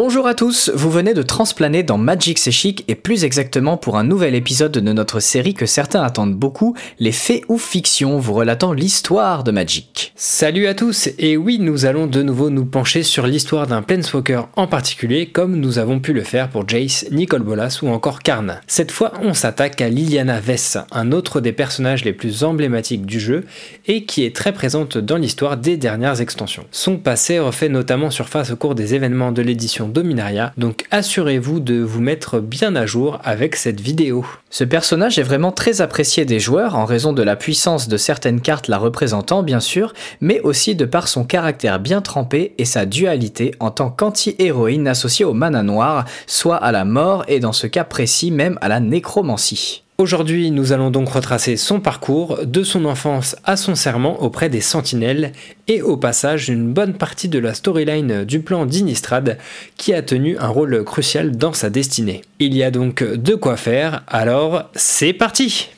Bonjour à tous, vous venez de transplaner dans Magic C'est et plus exactement pour un nouvel épisode de notre série que certains attendent beaucoup, les faits ou fictions vous relatant l'histoire de Magic. Salut à tous, et oui, nous allons de nouveau nous pencher sur l'histoire d'un Planeswalker en particulier, comme nous avons pu le faire pour Jace, Nicole Bolas ou encore Karn. Cette fois, on s'attaque à Liliana Vess, un autre des personnages les plus emblématiques du jeu et qui est très présente dans l'histoire des dernières extensions. Son passé refait notamment surface au cours des événements de l'édition Dominaria, donc assurez-vous de vous mettre bien à jour avec cette vidéo. Ce personnage est vraiment très apprécié des joueurs en raison de la puissance de certaines cartes la représentant bien sûr, mais aussi de par son caractère bien trempé et sa dualité en tant qu'anti-héroïne associée au mana noir, soit à la mort et dans ce cas précis même à la nécromancie. Aujourd'hui, nous allons donc retracer son parcours, de son enfance à son serment auprès des Sentinelles, et au passage une bonne partie de la storyline du plan d'Inistrad, qui a tenu un rôle crucial dans sa destinée. Il y a donc de quoi faire, alors c'est parti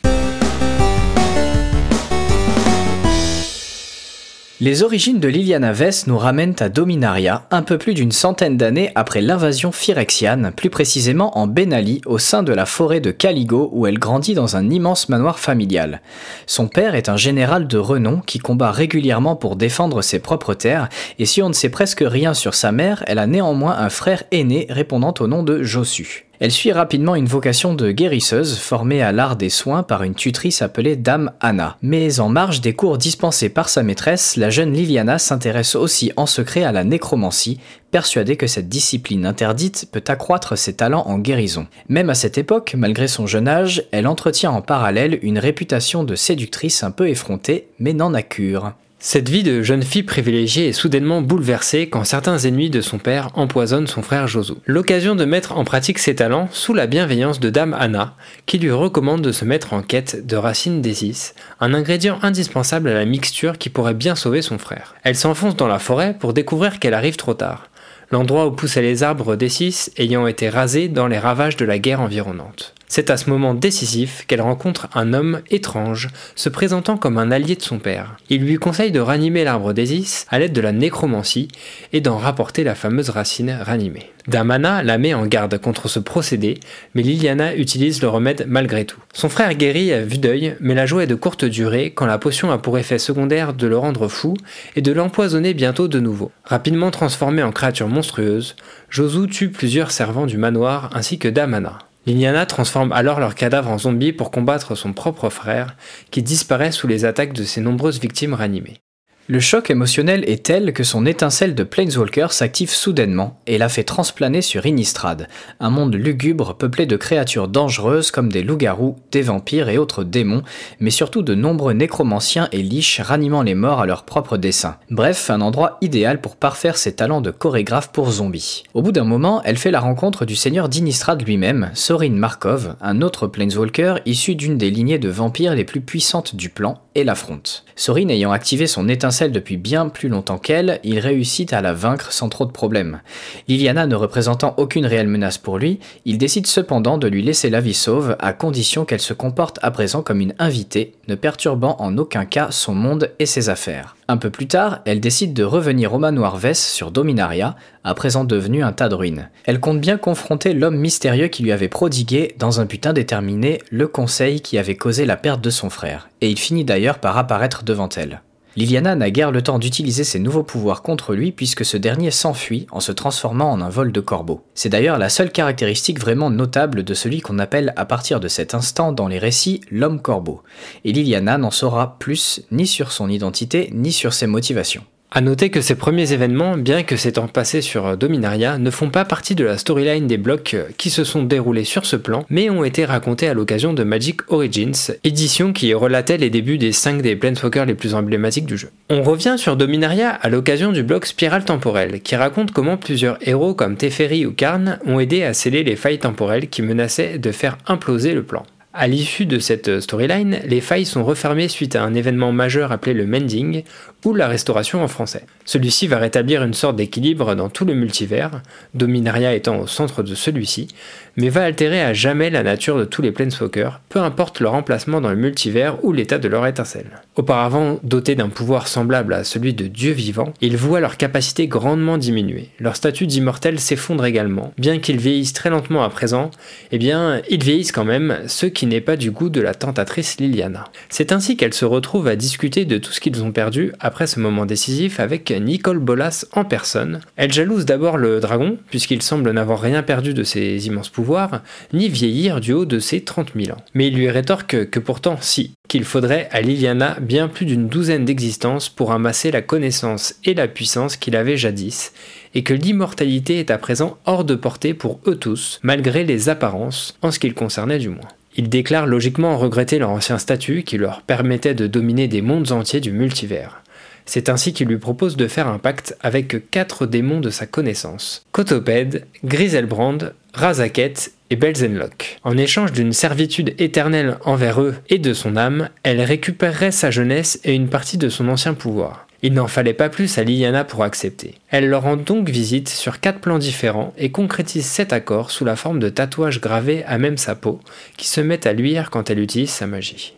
Les origines de Liliana Vess nous ramènent à Dominaria, un peu plus d'une centaine d'années après l'invasion phyrexiane, plus précisément en Benali, au sein de la forêt de Caligo, où elle grandit dans un immense manoir familial. Son père est un général de renom qui combat régulièrement pour défendre ses propres terres, et si on ne sait presque rien sur sa mère, elle a néanmoins un frère aîné répondant au nom de Jossu. Elle suit rapidement une vocation de guérisseuse formée à l'art des soins par une tutrice appelée Dame Anna. Mais en marge des cours dispensés par sa maîtresse, la jeune Liliana s'intéresse aussi en secret à la nécromancie, persuadée que cette discipline interdite peut accroître ses talents en guérison. Même à cette époque, malgré son jeune âge, elle entretient en parallèle une réputation de séductrice un peu effrontée, mais n'en a cure. Cette vie de jeune fille privilégiée est soudainement bouleversée quand certains ennemis de son père empoisonnent son frère Josu. L'occasion de mettre en pratique ses talents sous la bienveillance de Dame Anna, qui lui recommande de se mettre en quête de racines d'Esis, un ingrédient indispensable à la mixture qui pourrait bien sauver son frère. Elle s'enfonce dans la forêt pour découvrir qu'elle arrive trop tard, l'endroit où poussaient les arbres d'Essis ayant été rasés dans les ravages de la guerre environnante. C'est à ce moment décisif qu'elle rencontre un homme étrange, se présentant comme un allié de son père. Il lui conseille de ranimer l'arbre d'Esis à l'aide de la nécromancie et d'en rapporter la fameuse racine ranimée. Damana la met en garde contre ce procédé, mais Liliana utilise le remède malgré tout. Son frère guérit à vue d'œil, mais la joie est de courte durée quand la potion a pour effet secondaire de le rendre fou et de l'empoisonner bientôt de nouveau. Rapidement transformé en créature monstrueuse, Josu tue plusieurs servants du manoir ainsi que Damana. Liliana transforme alors leur cadavre en zombies pour combattre son propre frère, qui disparaît sous les attaques de ses nombreuses victimes ranimées. Le choc émotionnel est tel que son étincelle de Planeswalker s'active soudainement et la fait transplaner sur Innistrad, un monde lugubre peuplé de créatures dangereuses comme des loups-garous, des vampires et autres démons, mais surtout de nombreux nécromanciens et liches ranimant les morts à leur propre dessein. Bref, un endroit idéal pour parfaire ses talents de chorégraphe pour zombies. Au bout d'un moment, elle fait la rencontre du seigneur d'Innistrad lui-même, Sorin Markov, un autre Planeswalker issu d'une des lignées de vampires les plus puissantes du plan, et l'affronte. Sorin ayant activé son étincelle depuis bien plus longtemps qu'elle, il réussit à la vaincre sans trop de problèmes. Liliana ne représentant aucune réelle menace pour lui, il décide cependant de lui laisser la vie sauve à condition qu'elle se comporte à présent comme une invitée, ne perturbant en aucun cas son monde et ses affaires. Un peu plus tard, elle décide de revenir au manoir Vess sur Dominaria, à présent devenu un tas de ruines. Elle compte bien confronter l'homme mystérieux qui lui avait prodigué, dans un butin déterminé, le conseil qui avait causé la perte de son frère, et il finit d'ailleurs par apparaître devant elle. Liliana n'a guère le temps d'utiliser ses nouveaux pouvoirs contre lui puisque ce dernier s'enfuit en se transformant en un vol de corbeau. C'est d'ailleurs la seule caractéristique vraiment notable de celui qu'on appelle à partir de cet instant dans les récits l'homme corbeau. Et Liliana n'en saura plus ni sur son identité ni sur ses motivations. A noter que ces premiers événements, bien que s'étant passés sur Dominaria, ne font pas partie de la storyline des blocs qui se sont déroulés sur ce plan, mais ont été racontés à l'occasion de Magic Origins, édition qui relatait les débuts des 5 des Planeswalkers les plus emblématiques du jeu. On revient sur Dominaria à l'occasion du bloc Spirale Temporelle, qui raconte comment plusieurs héros comme Teferi ou Karn ont aidé à sceller les failles temporelles qui menaçaient de faire imploser le plan. À l'issue de cette storyline, les failles sont refermées suite à un événement majeur appelé le Mending, ou la restauration en français. Celui-ci va rétablir une sorte d'équilibre dans tout le multivers, Dominaria étant au centre de celui-ci, mais va altérer à jamais la nature de tous les Planeswalkers, peu importe leur emplacement dans le multivers ou l'état de leur étincelle. Auparavant dotés d'un pouvoir semblable à celui de Dieu vivant, ils voient leur capacité grandement diminuer. Leur statut d'immortel s'effondre également, bien qu'ils vieillissent très lentement à présent, eh bien, ils vieillissent quand même, ce qui n'est pas du goût de la tentatrice Liliana. C'est ainsi qu'elle se retrouve à discuter de tout ce qu'ils ont perdu après ce moment décisif avec Nicole Bolas en personne. Elle jalouse d'abord le dragon, puisqu'il semble n'avoir rien perdu de ses immenses pouvoirs, ni vieillir du haut de ses 30 000 ans. Mais il lui rétorque que pourtant, si, qu'il faudrait à Liliana bien plus d'une douzaine d'existences pour amasser la connaissance et la puissance qu'il avait jadis, et que l'immortalité est à présent hors de portée pour eux tous, malgré les apparences, en ce qui le concernait du moins. Ils déclarent logiquement regretter leur ancien statut qui leur permettait de dominer des mondes entiers du multivers. C'est ainsi qu'il lui propose de faire un pacte avec quatre démons de sa connaissance Cotopède, Griselbrand, Razaket et Belzenlock. En échange d'une servitude éternelle envers eux et de son âme, elle récupérerait sa jeunesse et une partie de son ancien pouvoir. Il n'en fallait pas plus à Liliana pour accepter. Elle leur rend donc visite sur quatre plans différents et concrétise cet accord sous la forme de tatouages gravés à même sa peau, qui se mettent à luire quand elle utilise sa magie.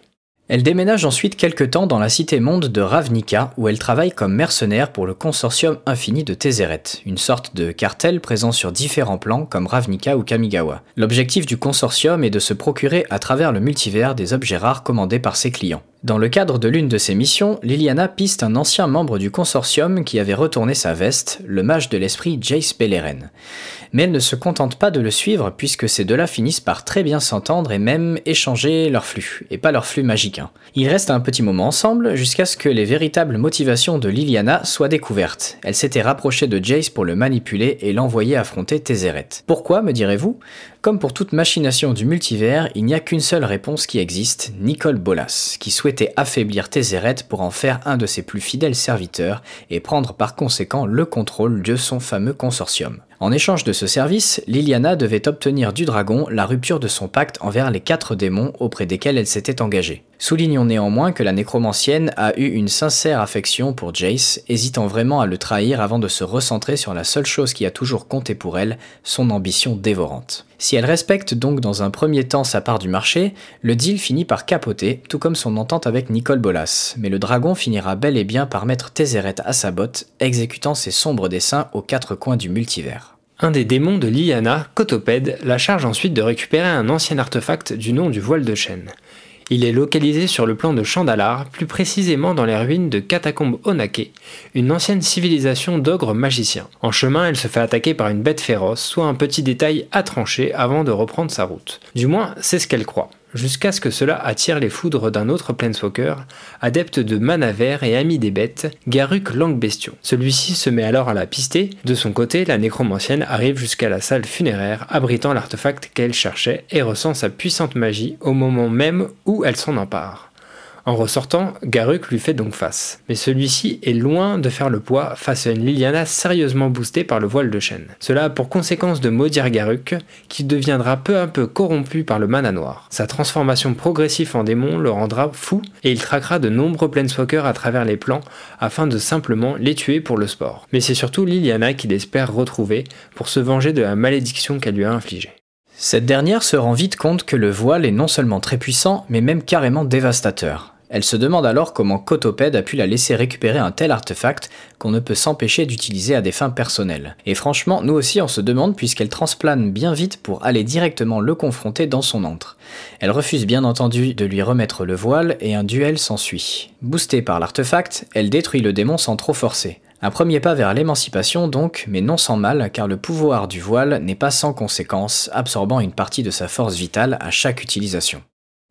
Elle déménage ensuite quelque temps dans la cité-monde de Ravnica, où elle travaille comme mercenaire pour le consortium infini de Tézéret, une sorte de cartel présent sur différents plans comme Ravnica ou Kamigawa. L'objectif du consortium est de se procurer à travers le multivers des objets rares commandés par ses clients. Dans le cadre de l'une de ses missions, Liliana piste un ancien membre du consortium qui avait retourné sa veste, le mage de l'esprit Jace Beleren. Mais elle ne se contente pas de le suivre puisque ces deux-là finissent par très bien s'entendre et même échanger leur flux, et pas leur flux magique. Hein. Ils restent un petit moment ensemble jusqu'à ce que les véritables motivations de Liliana soient découvertes. Elle s'était rapprochée de Jace pour le manipuler et l'envoyer affronter Tézéret. Pourquoi, me direz-vous? Comme pour toute machination du multivers, il n'y a qu'une seule réponse qui existe, Nicole Bolas, qui souhaitait affaiblir Tézéret pour en faire un de ses plus fidèles serviteurs et prendre par conséquent le contrôle de son fameux consortium. En échange de ce service, Liliana devait obtenir du dragon la rupture de son pacte envers les quatre démons auprès desquels elle s'était engagée. Soulignons néanmoins que la nécromancienne a eu une sincère affection pour Jace, hésitant vraiment à le trahir avant de se recentrer sur la seule chose qui a toujours compté pour elle, son ambition dévorante. Si elle respecte donc dans un premier temps sa part du marché, le deal finit par capoter, tout comme son entente avec Nicole Bolas, mais le dragon finira bel et bien par mettre Tézéret à sa botte, exécutant ses sombres desseins aux quatre coins du multivers. Un des démons de Lyanna, Cotopède, la charge ensuite de récupérer un ancien artefact du nom du voile de chêne. Il est localisé sur le plan de Chandalar, plus précisément dans les ruines de Catacombes Onake, une ancienne civilisation d'ogres magiciens. En chemin, elle se fait attaquer par une bête féroce, soit un petit détail à trancher avant de reprendre sa route. Du moins, c'est ce qu'elle croit jusqu'à ce que cela attire les foudres d'un autre Planeswalker, adepte de Manaver et ami des bêtes, Garuk Langbestion. Celui-ci se met alors à la pister, de son côté, la nécromancienne arrive jusqu'à la salle funéraire abritant l'artefact qu'elle cherchait et ressent sa puissante magie au moment même où elle s'en empare. En ressortant, Garuk lui fait donc face. Mais celui-ci est loin de faire le poids face à une Liliana sérieusement boostée par le voile de chêne. Cela a pour conséquence de maudire Garuk, qui deviendra peu à peu corrompu par le mana noir. Sa transformation progressive en démon le rendra fou et il traquera de nombreux Planeswalkers à travers les plans afin de simplement les tuer pour le sport. Mais c'est surtout Liliana qu'il espère retrouver pour se venger de la malédiction qu'elle lui a infligée. Cette dernière se rend vite compte que le voile est non seulement très puissant, mais même carrément dévastateur. Elle se demande alors comment Cotoped a pu la laisser récupérer un tel artefact qu'on ne peut s'empêcher d'utiliser à des fins personnelles. Et franchement, nous aussi on se demande puisqu'elle transplane bien vite pour aller directement le confronter dans son antre. Elle refuse bien entendu de lui remettre le voile et un duel s'ensuit. Boostée par l'artefact, elle détruit le démon sans trop forcer. Un premier pas vers l'émancipation donc, mais non sans mal, car le pouvoir du voile n'est pas sans conséquence, absorbant une partie de sa force vitale à chaque utilisation.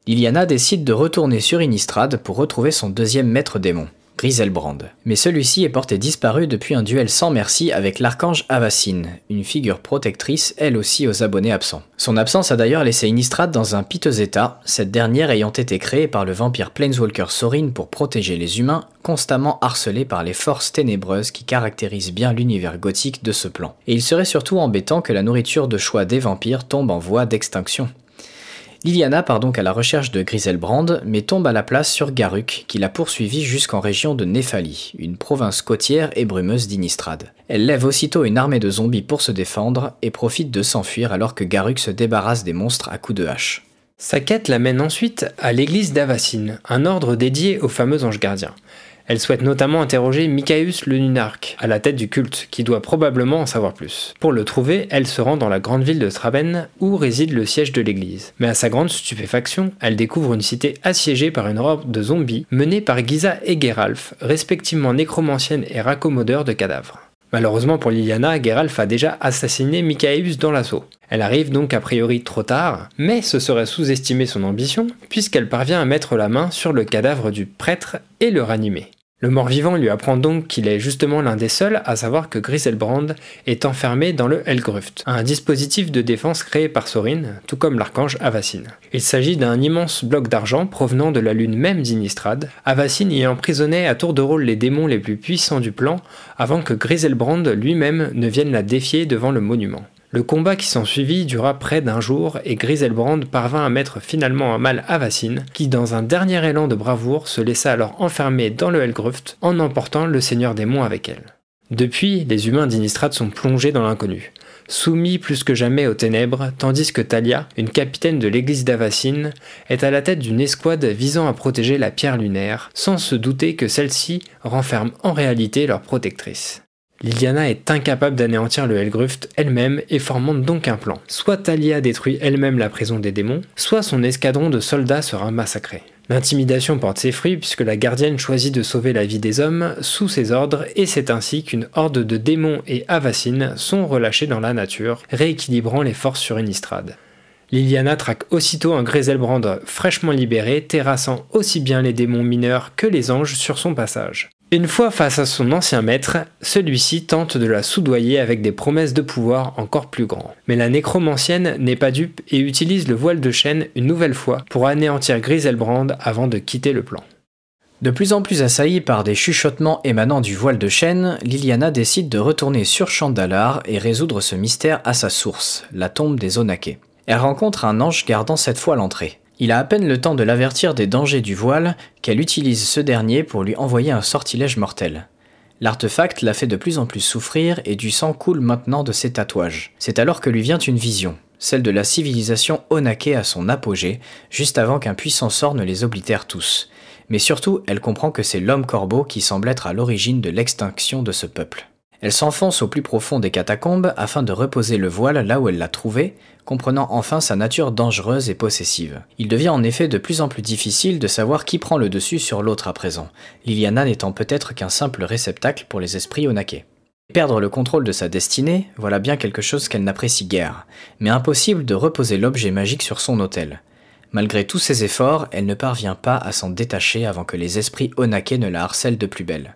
Liliana décide de retourner sur Innistrad pour retrouver son deuxième maître démon, Griselbrand. Mais celui-ci est porté disparu depuis un duel sans merci avec l'archange Avacine, une figure protectrice elle aussi aux abonnés absents. Son absence a d'ailleurs laissé Innistrad dans un piteux état, cette dernière ayant été créée par le vampire Planeswalker Sorin pour protéger les humains, constamment harcelés par les forces ténébreuses qui caractérisent bien l'univers gothique de ce plan. Et il serait surtout embêtant que la nourriture de choix des vampires tombe en voie d'extinction. Liliana part donc à la recherche de Griselbrand, mais tombe à la place sur Garuk, qui l'a poursuivi jusqu'en région de Néphalie, une province côtière et brumeuse d'Inistrad. Elle lève aussitôt une armée de zombies pour se défendre et profite de s'enfuir alors que Garuk se débarrasse des monstres à coups de hache. Sa quête l'amène ensuite à l'église d'Avacine, un ordre dédié au fameux ange gardien. Elle souhaite notamment interroger Micaeus le Nunarque, à la tête du culte, qui doit probablement en savoir plus. Pour le trouver, elle se rend dans la grande ville de Straben, où réside le siège de l'église. Mais à sa grande stupéfaction, elle découvre une cité assiégée par une horde de zombies, menée par Giza et Geralf, respectivement nécromancienne et raccommodeur de cadavres. Malheureusement pour Liliana, Geralf a déjà assassiné Micaeus dans l'assaut. Elle arrive donc a priori trop tard, mais ce serait sous-estimer son ambition, puisqu'elle parvient à mettre la main sur le cadavre du prêtre et le ranimer. Le mort-vivant lui apprend donc qu'il est justement l'un des seuls à savoir que Griselbrand est enfermé dans le Helgruft, un dispositif de défense créé par Sorin, tout comme l'archange Avacine. Il s'agit d'un immense bloc d'argent provenant de la lune même d'Inistrad, Avacine y emprisonnait à tour de rôle les démons les plus puissants du plan avant que Griselbrand lui-même ne vienne la défier devant le monument. Le combat qui s'ensuivit dura près d'un jour et Griselbrand parvint à mettre finalement un mal à Vassine, qui dans un dernier élan de bravoure se laissa alors enfermer dans le Helgruft en emportant le seigneur des monts avec elle. Depuis, les humains d'Inistrad sont plongés dans l'inconnu, soumis plus que jamais aux ténèbres, tandis que Talia, une capitaine de l'église d'Avacine, est à la tête d'une escouade visant à protéger la pierre lunaire, sans se douter que celle-ci renferme en réalité leur protectrice. Liliana est incapable d'anéantir le Helgruft elle-même et formante donc un plan. Soit Talia détruit elle-même la prison des démons, soit son escadron de soldats sera massacré. L'intimidation porte ses fruits puisque la gardienne choisit de sauver la vie des hommes sous ses ordres et c'est ainsi qu'une horde de démons et avacines sont relâchés dans la nature, rééquilibrant les forces sur Innistrad. Liliana traque aussitôt un Griselbrand fraîchement libéré, terrassant aussi bien les démons mineurs que les anges sur son passage. Une fois face à son ancien maître, celui-ci tente de la soudoyer avec des promesses de pouvoir encore plus grands. Mais la nécromancienne n'est pas dupe et utilise le voile de chêne une nouvelle fois pour anéantir Griselbrand avant de quitter le plan. De plus en plus assaillie par des chuchotements émanant du voile de chêne, Liliana décide de retourner sur Chandalar et résoudre ce mystère à sa source, la tombe des Onake. Elle rencontre un ange gardant cette fois l'entrée. Il a à peine le temps de l'avertir des dangers du voile qu'elle utilise ce dernier pour lui envoyer un sortilège mortel. L'artefact la fait de plus en plus souffrir et du sang coule maintenant de ses tatouages. C'est alors que lui vient une vision, celle de la civilisation Onake à son apogée, juste avant qu'un puissant sort ne les oblitère tous. Mais surtout, elle comprend que c'est l'homme corbeau qui semble être à l'origine de l'extinction de ce peuple. Elle s'enfonce au plus profond des catacombes afin de reposer le voile là où elle l'a trouvé, comprenant enfin sa nature dangereuse et possessive. Il devient en effet de plus en plus difficile de savoir qui prend le dessus sur l'autre à présent, Liliana n'étant peut-être qu'un simple réceptacle pour les esprits Onake. Perdre le contrôle de sa destinée, voilà bien quelque chose qu'elle n'apprécie guère, mais impossible de reposer l'objet magique sur son autel. Malgré tous ses efforts, elle ne parvient pas à s'en détacher avant que les esprits Onake ne la harcèlent de plus belle.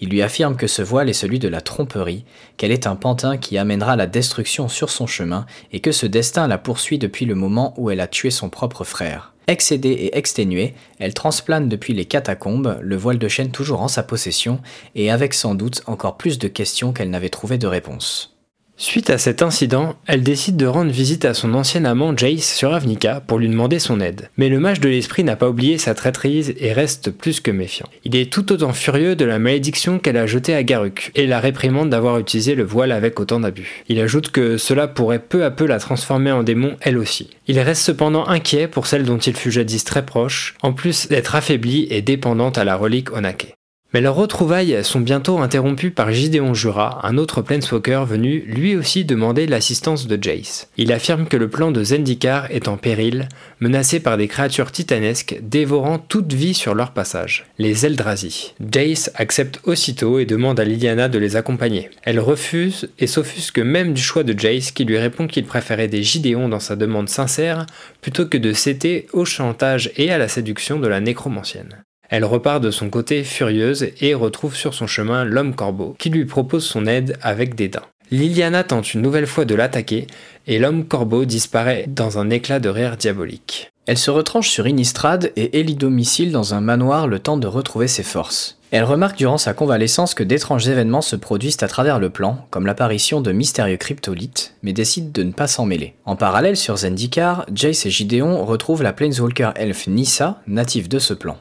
Il lui affirme que ce voile est celui de la tromperie, qu'elle est un pantin qui amènera la destruction sur son chemin et que ce destin la poursuit depuis le moment où elle a tué son propre frère. Excédée et exténuée, elle transplane depuis les catacombes, le voile de chêne toujours en sa possession, et avec sans doute encore plus de questions qu'elle n'avait trouvé de réponses. Suite à cet incident, elle décide de rendre visite à son ancien amant Jace sur Avnica pour lui demander son aide. Mais le mage de l'esprit n'a pas oublié sa traîtrise et reste plus que méfiant. Il est tout autant furieux de la malédiction qu'elle a jetée à Garuk et la réprimande d'avoir utilisé le voile avec autant d'abus. Il ajoute que cela pourrait peu à peu la transformer en démon elle aussi. Il reste cependant inquiet pour celle dont il fut jadis très proche, en plus d'être affaiblie et dépendante à la relique Onake. Mais leurs retrouvailles sont bientôt interrompues par Gideon Jura, un autre Planeswalker venu lui aussi demander l'assistance de Jace. Il affirme que le plan de Zendikar est en péril, menacé par des créatures titanesques dévorant toute vie sur leur passage, les Eldrazi. Jace accepte aussitôt et demande à Liliana de les accompagner. Elle refuse et s'offusque même du choix de Jace qui lui répond qu'il préférait des Gideons dans sa demande sincère plutôt que de céder au chantage et à la séduction de la nécromancienne. Elle repart de son côté furieuse et retrouve sur son chemin l'homme corbeau, qui lui propose son aide avec dédain. Liliana tente une nouvelle fois de l'attaquer et l'homme corbeau disparaît dans un éclat de rire diabolique. Elle se retranche sur Innistrad et élit domicile dans un manoir le temps de retrouver ses forces. Elle remarque durant sa convalescence que d'étranges événements se produisent à travers le plan, comme l'apparition de mystérieux cryptolithes, mais décide de ne pas s'en mêler. En parallèle, sur Zendikar, Jace et Gideon retrouvent la Planeswalker elfe Nissa, native de ce plan.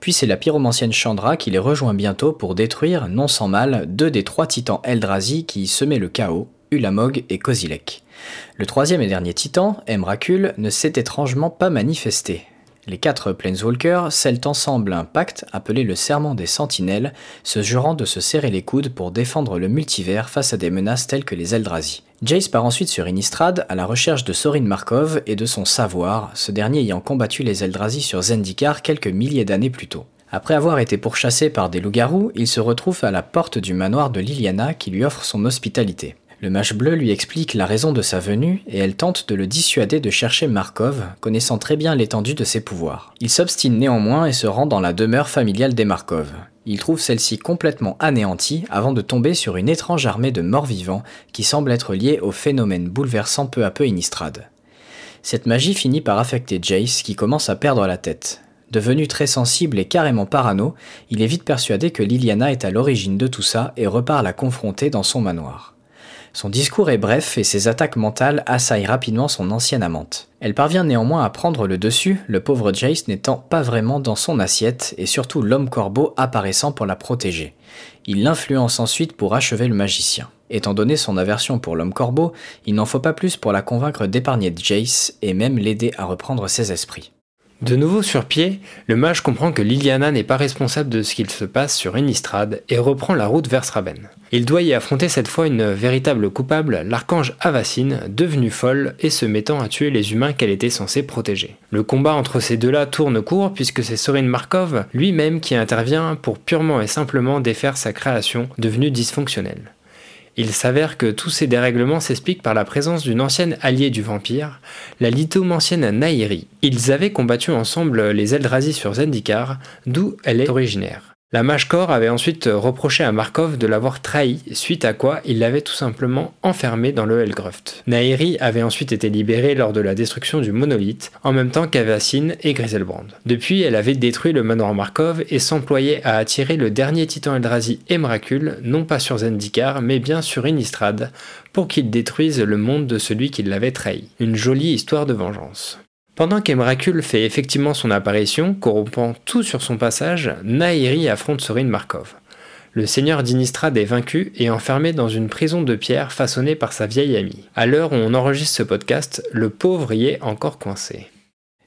Puis c'est la pyromancienne Chandra qui les rejoint bientôt pour détruire, non sans mal, deux des trois titans Eldrazi qui semaient le chaos, Ulamog et Kozilek. Le troisième et dernier titan, Emrakul, ne s'est étrangement pas manifesté. Les quatre Planeswalkers scellent ensemble un pacte appelé le Serment des Sentinelles, se jurant de se serrer les coudes pour défendre le multivers face à des menaces telles que les Eldrazi. Jace part ensuite sur Innistrad à la recherche de Sorin Markov et de son savoir, ce dernier ayant combattu les Eldrazi sur Zendikar quelques milliers d'années plus tôt. Après avoir été pourchassé par des loups-garous, il se retrouve à la porte du manoir de Liliana qui lui offre son hospitalité. Le mage bleu lui explique la raison de sa venue et elle tente de le dissuader de chercher Markov, connaissant très bien l'étendue de ses pouvoirs. Il s'obstine néanmoins et se rend dans la demeure familiale des Markov. Il trouve celle-ci complètement anéantie avant de tomber sur une étrange armée de morts-vivants qui semble être liée au phénomène bouleversant peu à peu Innistrad. Cette magie finit par affecter Jace qui commence à perdre la tête. Devenu très sensible et carrément parano, il est vite persuadé que Liliana est à l'origine de tout ça et repart la confronter dans son manoir. Son discours est bref et ses attaques mentales assaillent rapidement son ancienne amante. Elle parvient néanmoins à prendre le dessus, le pauvre Jace n'étant pas vraiment dans son assiette et surtout l'homme corbeau apparaissant pour la protéger. Il l'influence ensuite pour achever le magicien. Étant donné son aversion pour l'homme corbeau, il n'en faut pas plus pour la convaincre d'épargner Jace et même l'aider à reprendre ses esprits. De nouveau sur pied, le mage comprend que Liliana n'est pas responsable de ce qu'il se passe sur Innistrad et reprend la route vers Sraven. Il doit y affronter cette fois une véritable coupable, l'archange Avacine, devenue folle et se mettant à tuer les humains qu'elle était censée protéger. Le combat entre ces deux-là tourne court puisque c'est Sorin Markov lui-même qui intervient pour purement et simplement défaire sa création devenue dysfonctionnelle. Il s'avère que tous ces dérèglements s'expliquent par la présence d'une ancienne alliée du vampire, la lithomancienne Nairi. Ils avaient combattu ensemble les Eldrazi sur Zendikar, d'où elle est originaire. La mage avait ensuite reproché à Markov de l'avoir trahi, suite à quoi il l'avait tout simplement enfermé dans le Hellgruft. Nairi avait ensuite été libérée lors de la destruction du monolithe, en même temps qu'Avacine et Griselbrand. Depuis, elle avait détruit le manoir Markov et s'employait à attirer le dernier titan Eldrazi Emrakul, non pas sur Zendikar, mais bien sur Innistrad, pour qu'il détruise le monde de celui qui l'avait trahi. Une jolie histoire de vengeance. Pendant qu'Emrakul fait effectivement son apparition, corrompant tout sur son passage, Nairi affronte Sorin Markov. Le seigneur d'Inistrad est vaincu et enfermé dans une prison de pierre façonnée par sa vieille amie. À l'heure où on enregistre ce podcast, le pauvre y est encore coincé.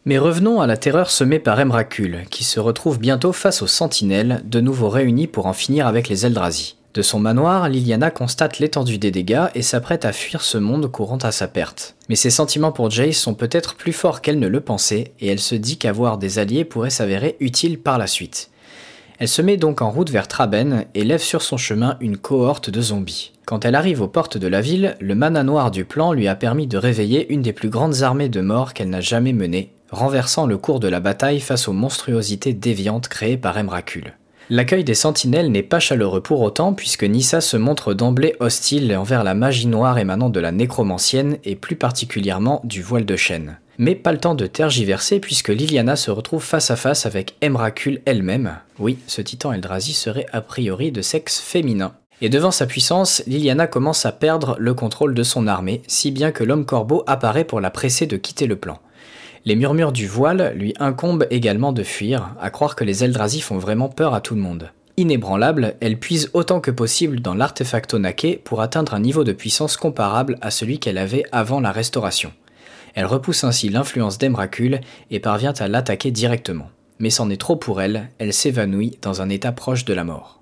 Mais revenons à la terreur semée par Emrakul, qui se retrouve bientôt face aux sentinelles, de nouveau réunis pour en finir avec les Eldrazi. De son manoir, Liliana constate l'étendue des dégâts et s'apprête à fuir ce monde courant à sa perte. Mais ses sentiments pour Jace sont peut-être plus forts qu'elle ne le pensait, et elle se dit qu'avoir des alliés pourrait s'avérer utile par la suite. Elle se met donc en route vers Traben et lève sur son chemin une cohorte de zombies. Quand elle arrive aux portes de la ville, le mana noir du plan lui a permis de réveiller une des plus grandes armées de morts qu'elle n'a jamais menées, renversant le cours de la bataille face aux monstruosités déviantes créées par Emrakul. L'accueil des sentinelles n'est pas chaleureux pour autant puisque Nissa se montre d'emblée hostile envers la magie noire émanant de la nécromancienne et plus particulièrement du voile de chêne. Mais pas le temps de tergiverser puisque Liliana se retrouve face à face avec Emrakul elle-même. Oui, ce titan Eldrazi serait a priori de sexe féminin. Et devant sa puissance, Liliana commence à perdre le contrôle de son armée, si bien que l'homme corbeau apparaît pour la presser de quitter le plan. Les murmures du voile lui incombent également de fuir, à croire que les Eldrazi font vraiment peur à tout le monde. Inébranlable, elle puise autant que possible dans l'artefacto Nake pour atteindre un niveau de puissance comparable à celui qu'elle avait avant la restauration. Elle repousse ainsi l'influence d'Emrakul et parvient à l'attaquer directement. Mais c'en est trop pour elle, elle s'évanouit dans un état proche de la mort.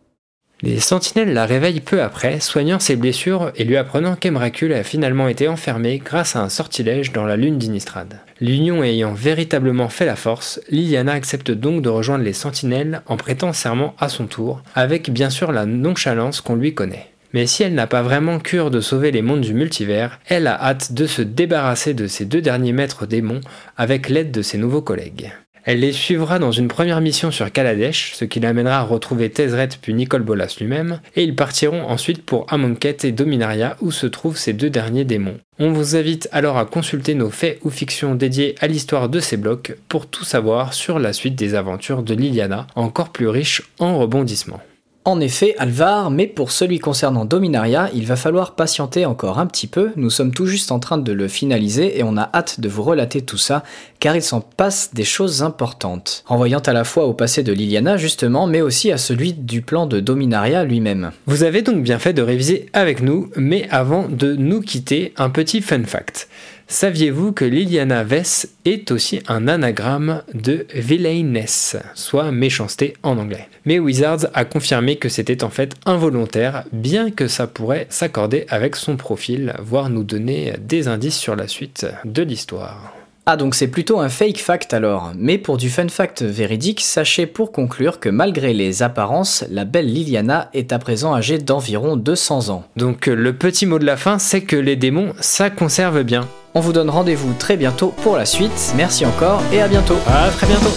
Les sentinelles la réveillent peu après, soignant ses blessures et lui apprenant qu'Emrakul a finalement été enfermé grâce à un sortilège dans la lune d'Inistrad. L'union ayant véritablement fait la force, Liliana accepte donc de rejoindre les sentinelles en prêtant serment à son tour, avec bien sûr la nonchalance qu'on lui connaît. Mais si elle n'a pas vraiment cure de sauver les mondes du multivers, elle a hâte de se débarrasser de ses deux derniers maîtres démons avec l'aide de ses nouveaux collègues. Elle les suivra dans une première mission sur Kaladesh, ce qui l'amènera à retrouver Tezret puis Nicole Bolas lui-même, et ils partiront ensuite pour Amonkhet et Dominaria où se trouvent ces deux derniers démons. On vous invite alors à consulter nos faits ou fictions dédiés à l'histoire de ces blocs pour tout savoir sur la suite des aventures de Liliana, encore plus riche en rebondissements. En effet, Alvar, mais pour celui concernant Dominaria, il va falloir patienter encore un petit peu, nous sommes tout juste en train de le finaliser et on a hâte de vous relater tout ça, car il s'en passe des choses importantes, renvoyant à la fois au passé de Liliana justement, mais aussi à celui du plan de Dominaria lui-même. Vous avez donc bien fait de réviser avec nous, mais avant de nous quitter, un petit fun fact. Saviez-vous que Liliana Vess est aussi un anagramme de villainess, soit méchanceté en anglais Mais Wizards a confirmé que c'était en fait involontaire, bien que ça pourrait s'accorder avec son profil, voire nous donner des indices sur la suite de l'histoire. Ah donc c'est plutôt un fake fact alors, mais pour du fun fact véridique, sachez pour conclure que malgré les apparences, la belle Liliana est à présent âgée d'environ 200 ans. Donc le petit mot de la fin, c'est que les démons, ça conserve bien. On vous donne rendez-vous très bientôt pour la suite. Merci encore et à bientôt. À très bientôt.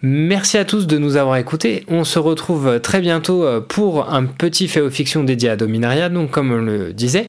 Merci à tous de nous avoir écoutés. On se retrouve très bientôt euh, pour un petit aux fiction dédié à Dominaria. Donc, comme on le disait,